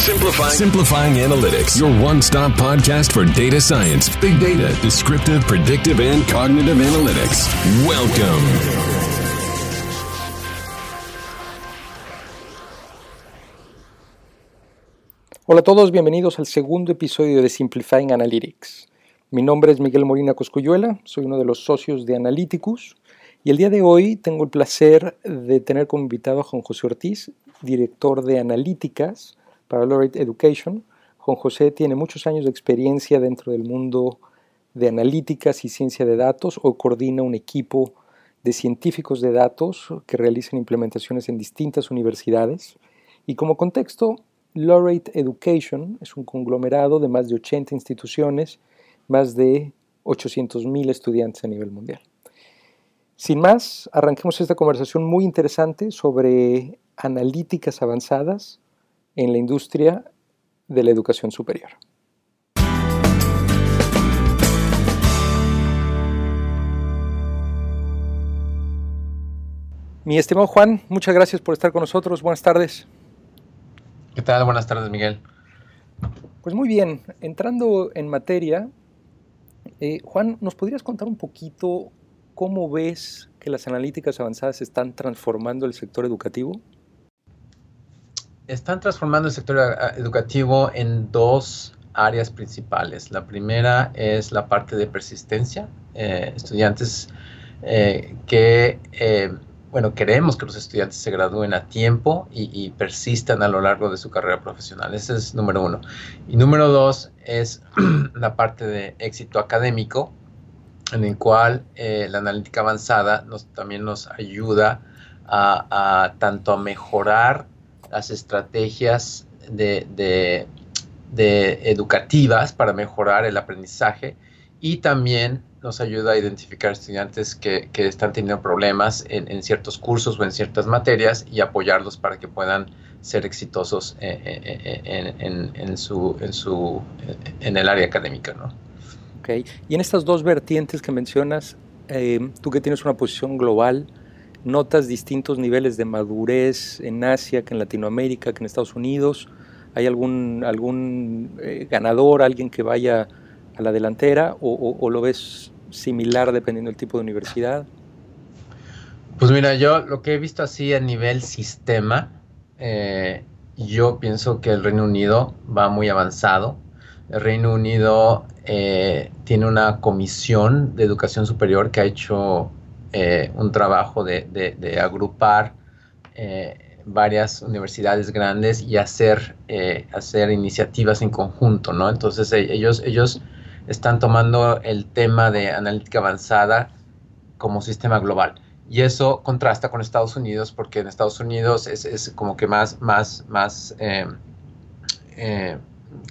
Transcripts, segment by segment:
Simplifying, Simplifying Analytics, your one stop podcast for data science, big data, descriptive, predictive, and cognitive analytics. Welcome. Hola a todos, bienvenidos al segundo episodio de Simplifying Analytics. Mi nombre es Miguel Molina Coscuyuela, soy uno de los socios de Analyticus y el día de hoy tengo el placer de tener como invitado a Juan José Ortiz, director de analíticas para Laureate Education. Juan José tiene muchos años de experiencia dentro del mundo de analíticas y ciencia de datos o coordina un equipo de científicos de datos que realizan implementaciones en distintas universidades. Y como contexto, Laureate Education es un conglomerado de más de 80 instituciones, más de 800.000 estudiantes a nivel mundial. Sin más, arranquemos esta conversación muy interesante sobre analíticas avanzadas en la industria de la educación superior. Mi estimado Juan, muchas gracias por estar con nosotros. Buenas tardes. ¿Qué tal? Buenas tardes, Miguel. Pues muy bien, entrando en materia, eh, Juan, ¿nos podrías contar un poquito ¿cómo ves que las analíticas avanzadas están transformando el sector educativo? Están transformando el sector eh, educativo en dos áreas principales. La primera es la parte de persistencia. Eh, estudiantes eh, que, bueno, queremos que los estudiantes se gradúen a tiempo y, persistan a lo largo de su carrera profesional. Ese es número uno. Y número dos es la parte de éxito académico, en el cual eh, la analítica avanzada también nos ayuda a, tanto a mejorar las estrategias de, educativas para mejorar el aprendizaje y también nos ayuda a identificar estudiantes que, están teniendo problemas en, ciertos cursos o en ciertas materias y apoyarlos para que puedan ser exitosos eh, eh, en, su, en, su, en el área académica, ¿no? Y en estas dos vertientes que mencionas, eh, tú que tienes una posición global, ¿notas distintos niveles de madurez en Asia que en Latinoamérica, que en Estados Unidos? ¿Hay algún, algún eh, ganador, alguien que vaya a la delantera o, lo ves similar dependiendo del tipo de universidad? Pues mira, yo lo que he visto así a nivel sistema, eh, yo pienso que el Reino Unido va muy avanzado. El Reino Unido eh, tiene una comisión de educación superior que ha hecho eh, un trabajo de, agrupar eh, varias universidades grandes y hacer, hacer iniciativas en conjunto, ¿no? Entonces ellos, ellos están tomando el tema de analítica avanzada como sistema global. Y eso contrasta con Estados Unidos, porque en Estados Unidos es, es como que más, más, más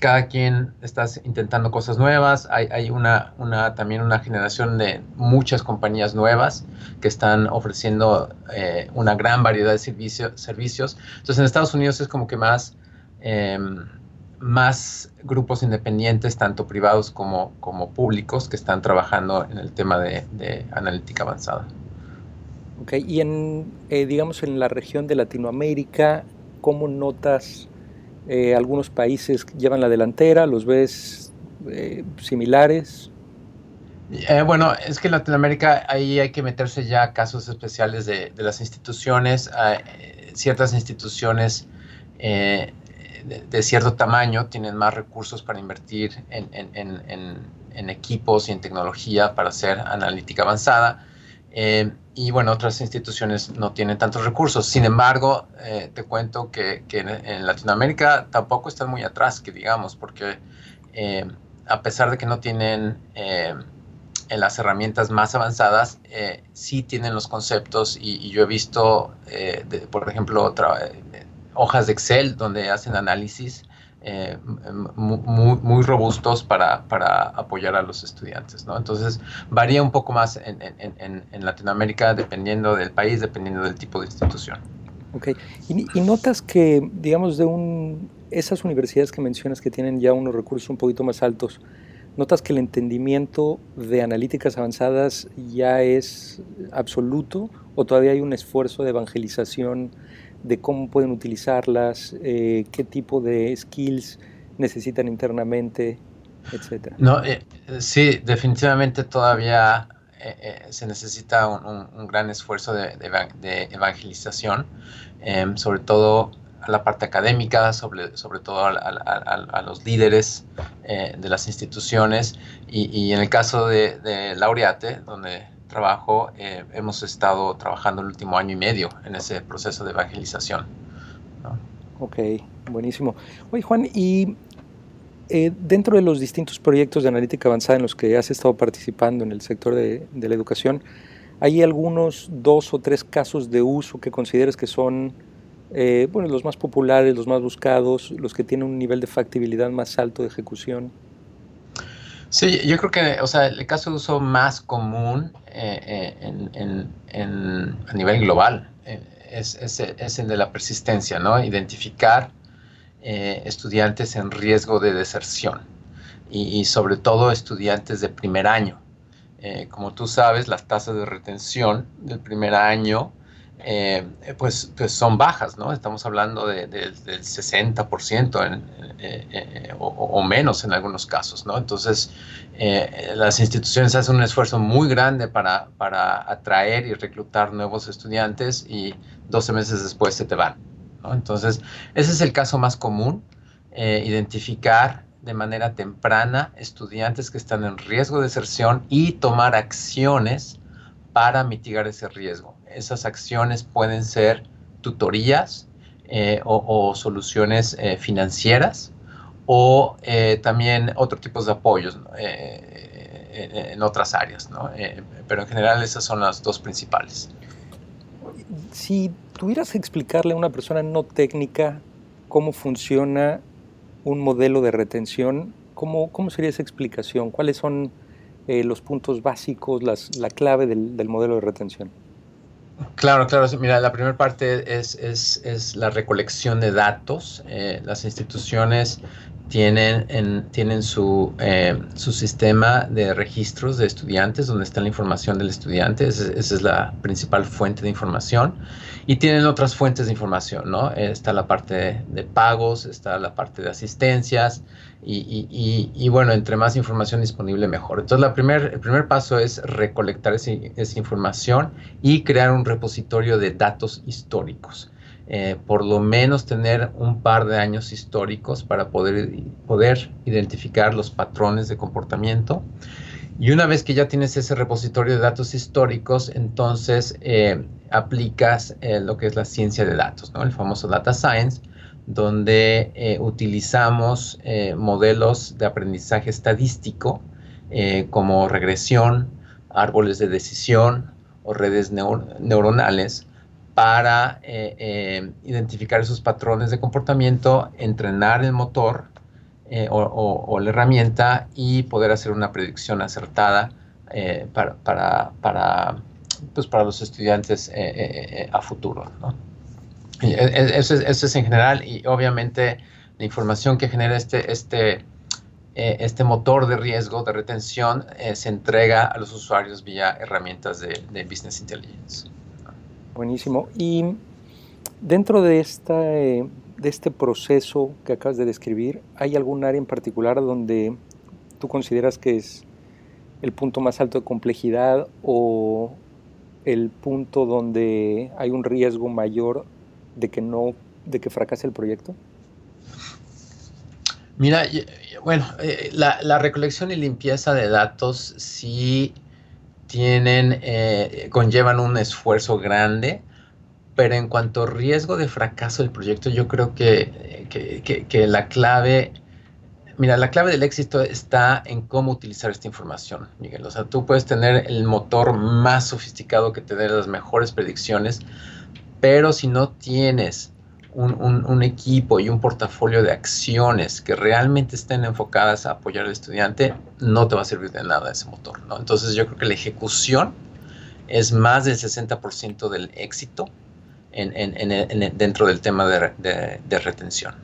cada quien está intentando cosas nuevas, hay, una, también una generación de muchas compañías nuevas que están ofreciendo eh, una gran variedad de servicios. Entonces en Estados Unidos es como que más, em, más grupos independientes, tanto privados como, como públicos, que están trabajando en el tema de, analítica avanzada. Ok, y en, eh, digamos, en la región de Latinoamérica, ¿cómo notas eh, algunos países llevan la delantera, ¿los ves eh, similares? Eh, bueno, es que en Latinoamérica ahí hay que meterse ya a casos especiales de, las instituciones. ciertas instituciones de, cierto tamaño tienen más recursos para invertir en, equipos y en tecnología para hacer analítica avanzada. Eh, y bueno, otras instituciones no tienen tantos recursos. Sin embargo, eh, te cuento que, en, Latinoamérica tampoco están muy atrás, que digamos, porque eh, a pesar de que no tienen las herramientas más avanzadas, sí tienen los conceptos y, yo he visto, por ejemplo, hojas de Excel donde hacen análisis eh, muy, muy, robustos para, para, apoyar a los estudiantes. ¿no? Entonces, varía un poco más en, en, en, Latinoamérica dependiendo del país, dependiendo del tipo de institución. Ok, y, notas que, digamos, de un, esas universidades que mencionas que tienen ya unos recursos un poquito más altos, ¿notas que el entendimiento de analíticas avanzadas ya es absoluto ¿O todavía hay un esfuerzo de evangelización de cómo pueden utilizarlas, eh, qué tipo de skills necesitan internamente, etcétera? No, eh, sí, definitivamente todavía eh, se necesita un, gran esfuerzo de, evangelización, em, sobre todo a la parte académica, sobre, sobre todo a, los líderes de las instituciones y, en el caso de, de Laureate, donde trabajo, eh, hemos estado trabajando el último año y medio en ese proceso de evangelización. Ok, buenísimo. Oye, Juan, y eh, dentro de los distintos proyectos de analítica avanzada en los que has estado participando en el sector de, la educación, ¿hay algunos dos o tres casos de uso que consideres que son eh, bueno, los más populares, los más buscados, los que tienen un nivel de factibilidad más alto de ejecución? Sí, yo creo que, o sea, el caso de uso más común eh, eh, en, a nivel global eh, es, es, el de la persistencia, ¿no? Identificar estudiantes en riesgo de deserción y, sobre todo estudiantes de primer año. como tú sabes, las tasas de retención del primer año eh, pues, pues son bajas, ¿no? Estamos hablando del 60% eh, eh, o, menos en algunos casos, ¿no? Entonces, las instituciones hacen un esfuerzo muy grande para, para atraer y reclutar nuevos estudiantes y 12 meses después se te van. Entonces, ese es el caso más común, identificar de manera temprana estudiantes que están en riesgo de deserción y tomar acciones para mitigar ese riesgo esas acciones pueden ser tutorías eh, o, soluciones eh, financieras o eh, también otros tipos de apoyos en otras áreas, pero en general esas son las dos principales. Si tuvieras que explicarle a una persona no técnica cómo funciona un modelo de retención, ¿cómo, cómo sería esa explicación? ¿Cuáles son los puntos básicos, la clave del modelo de retención? Claro, claro. Mira, la primera parte es, la recolección de datos. Eh, las instituciones tienen, en, tienen su, eh, su, sistema de registros de estudiantes, donde está la información del estudiante. Esa, es la principal fuente de información. Y tienen otras fuentes de información, ¿no? Está la parte de, pagos, está la parte de asistencias. Y, y, y, bueno, entre más información disponible, mejor. Entonces, la primer, el primer paso es recolectar esa información y crear un repositorio de datos históricos. Eh, por lo menos tener un par de años históricos para poder, poder identificar los patrones de comportamiento. Y una vez que ya tienes ese repositorio de datos históricos, entonces eh, aplicas eh, lo que es la ciencia de datos, el famoso data science, donde utilizamos modelos de aprendizaje estadístico como regresión, árboles de decisión o redes neuronales para eh, eh, identificar esos patrones de comportamiento, entrenar el motor eh, o, la herramienta y poder hacer una predicción acertada para, para, pues para, los estudiantes a futuro. E, e, eso, es, en general y obviamente la información que genera este, este, este motor de riesgo de retención se entrega a los usuarios vía herramientas de Business Intelligence. Buenísimo. Y dentro de, esta, eh, de este proceso que acabas de describir, ¿hay algún área en particular donde tú consideras que es el punto más alto de complejidad o el punto donde hay un riesgo mayor de que no, de que fracase el proyecto? Mira, bueno, eh, la, recolección y limpieza de datos sí tienen, eh, conllevan un esfuerzo grande, pero en cuanto a riesgo de fracaso del proyecto, yo creo que, que, la clave, mira, la clave del éxito está en cómo utilizar esta información, Miguel. O sea, tú puedes tener el motor más sofisticado que te dé las mejores predicciones, pero si no tienes un, equipo y un portafolio de acciones que realmente estén enfocadas a apoyar al estudiante, no te va a servir de nada ese motor. ¿no? Entonces yo creo que la ejecución es más del 60% del éxito en, dentro del tema de, retención.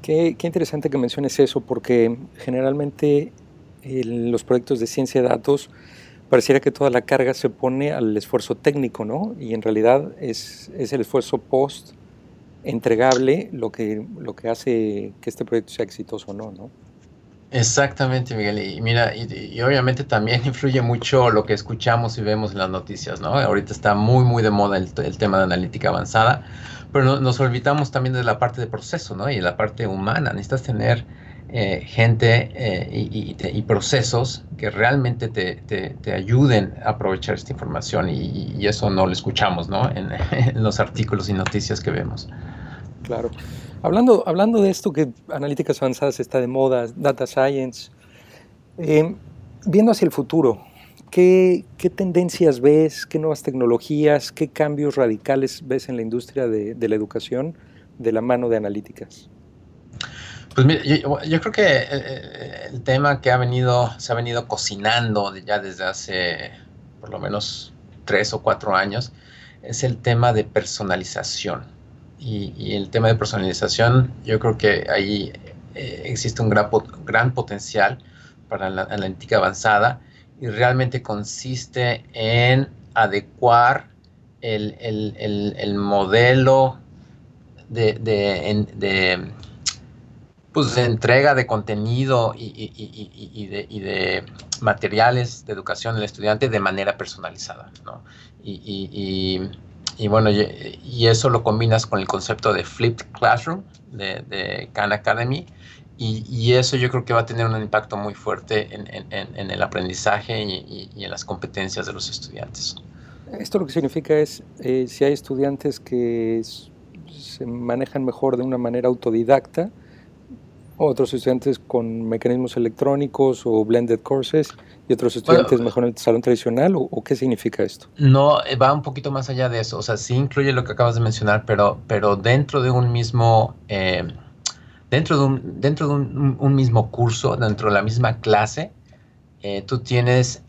Qué, interesante que menciones eso, porque generalmente los proyectos de ciencia de datos pareciera que toda la carga se pone al esfuerzo técnico, ¿no? Y en realidad es, es el esfuerzo post entregable lo que, lo que hace que este proyecto sea exitoso o no, ¿no? Exactamente, Miguel. Y mira, y, obviamente también influye mucho lo que escuchamos y vemos en las noticias, ¿no? Ahorita está muy, muy de moda el, tema de analítica avanzada, pero nos olvidamos también de la parte de proceso, ¿no? Y la parte humana. Necesitas tener eh, gente eh, y, procesos que realmente te, ayuden a aprovechar esta información y, eso no lo escuchamos, ¿no? En los artículos y noticias que vemos. Claro. Hablando, hablando de esto que analíticas avanzadas está de moda, data science, eh, viendo hacia el futuro, ¿qué, tendencias ves, qué nuevas tecnologías, qué cambios radicales ves en la industria de, la educación de la mano de analíticas? Pues mira, yo, creo que eh, eh, el, tema que ha venido, se ha venido cocinando ya desde hace por lo menos tres o cuatro años, es el tema de personalización y, el tema de personalización, yo creo que ahí eh, existe un gran, potencial para la analítica avanzada y realmente consiste en adecuar el, el, el, modelo de, de, de, pues de, entrega de contenido y, y, y, de, materiales de educación del estudiante de manera personalizada. ¿no? y y bueno, y, eso lo combinas con el concepto de Flipped Classroom de, Khan Academy. Y, eso yo creo que va a tener un impacto muy fuerte en, el aprendizaje y, en las competencias de los estudiantes. Esto lo que significa es, eh, si hay estudiantes que se manejan mejor de una manera autodidacta, otros estudiantes con mecanismos electrónicos o blended courses y otros estudiantes mejor en el salón tradicional o, qué significa esto? No, eh, va un poquito más allá de eso. O sea, sí incluye lo que acabas de mencionar, pero, pero dentro de un mismo, eh, dentro de, un, dentro de un, mismo curso, dentro de la misma clase, eh, tú tienes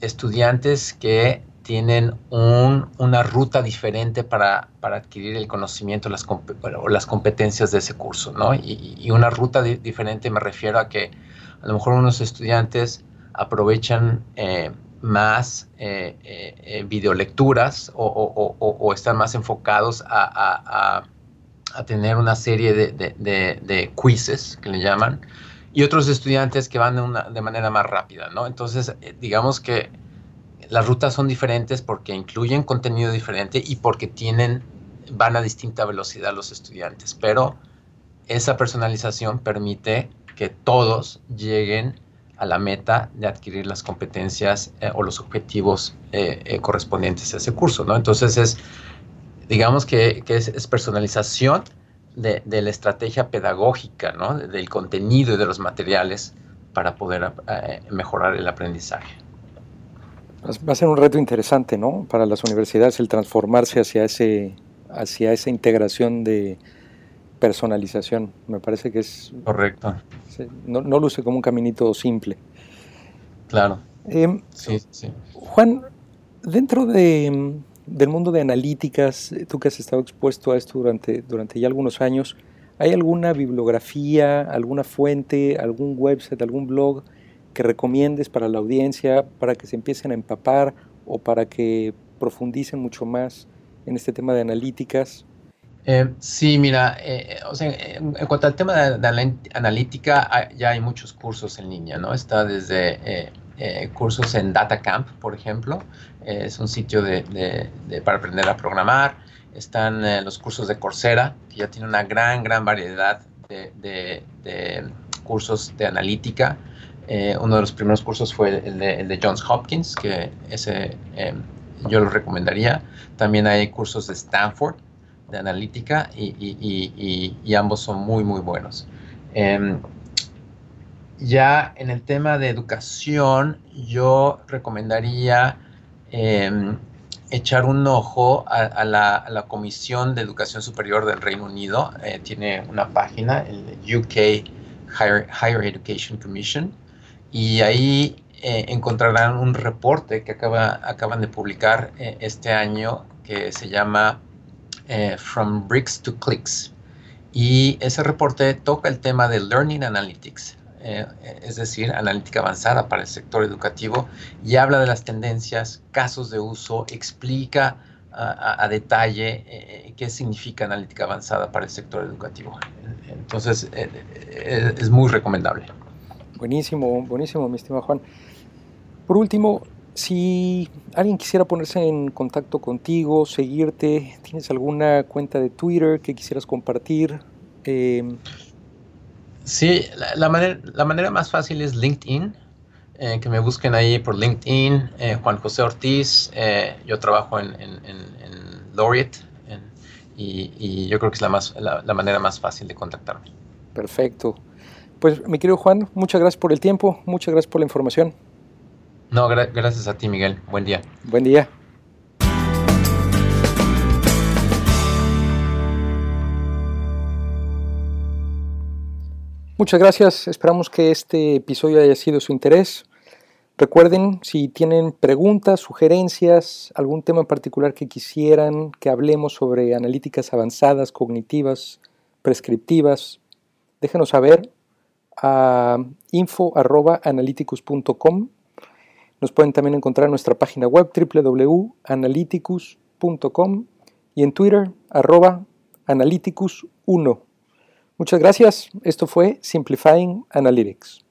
estudiantes que tienen una ruta diferente para, adquirir el conocimiento las, o las competencias de ese curso, ¿no? Y, una ruta diferente me refiero a que a lo mejor unos estudiantes aprovechan eh, más eh, eh, videolecturas o, están más enfocados a, tener una serie de, quizzes, que le llaman, y otros estudiantes que van de, de manera más rápida, ¿no? Entonces, digamos que las rutas son diferentes porque incluyen contenido diferente y porque tienen, van a distinta velocidad los estudiantes, pero esa personalización permite que todos lleguen a la meta de adquirir las competencias eh, o los objetivos eh, eh, correspondientes a ese curso, ¿no? Entonces es, digamos que, es, personalización de, la estrategia pedagógica, ¿no? Del contenido y de los materiales para poder mejorar el aprendizaje. Va a ser un reto interesante, ¿no? Para las universidades el transformarse hacia, ese, hacia esa integración de personalización. Me parece que es... Correcto. No, no luce como un caminito simple. Claro. Em, sí, sí. Juan, dentro de, del mundo de analíticas, tú que has estado expuesto a esto durante, durante ya algunos años, ¿hay alguna bibliografía, alguna fuente, algún website, algún blog que recomiendes para la audiencia, para que se empiecen a empapar o para que profundicen mucho más en este tema de analíticas? Eh, sí, mira, eh, en, cuanto al tema de, la analítica, ya hay muchos cursos en línea, ¿no? Está desde eh, cursos en DataCamp, por ejemplo, es un sitio de, para aprender a programar. Están los cursos de Coursera, que ya tiene una gran, gran variedad de, cursos de analítica. Eh, uno de los primeros cursos fue el de, Johns Hopkins, que ese em, yo lo recomendaría. También hay cursos de Stanford de analítica y, ambos son muy, muy buenos. Em, ya en el tema de educación, yo recomendaría em, echar un ojo a, la, Comisión de Educación Superior del Reino Unido. Eh, tiene una página, el UK Higher Education Commission, y ahí eh, encontrarán un reporte que acaba, acaban de publicar eh, este año que se llama eh, From Bricks to Clicks. Y ese reporte toca el tema de Learning Analytics. es decir, analítica avanzada para el sector educativo, y habla de las tendencias, casos de uso, explica a, detalle qué significa analítica avanzada para el sector educativo. Entonces, es muy recomendable. Buenísimo, buenísimo, mi estimado Juan. Por último, si alguien quisiera ponerse en contacto contigo, seguirte, ¿tienes alguna cuenta de Twitter que quisieras compartir? Eh, sí, la, manera, la, manera, más fácil es LinkedIn. Eh, que me busquen ahí por LinkedIn, eh, Juan José Ortiz. yo trabajo en, en, Laureate y, yo creo que es la, más, la manera más fácil de contactarme. Perfecto. Pues mi querido Juan, muchas gracias por el tiempo, muchas gracias por la información. No, gracias a ti, Miguel. Buen día. Buen día. Muchas gracias. Esperamos que este episodio haya sido de su interés. Recuerden, si tienen preguntas, sugerencias, algún tema en particular que quisieran que hablemos sobre analíticas avanzadas, cognitivas, prescriptivas, déjenos saber a nos pueden también encontrar en nuestra página web www.analyticus.com y en Twitter arroba analyticus1. Muchas gracias. Esto fue Simplifying Analytics.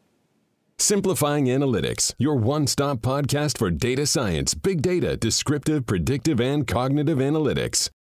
Simplifying Analytics, your one-stop podcast for data science, big data, descriptive, predictive, and cognitive analytics.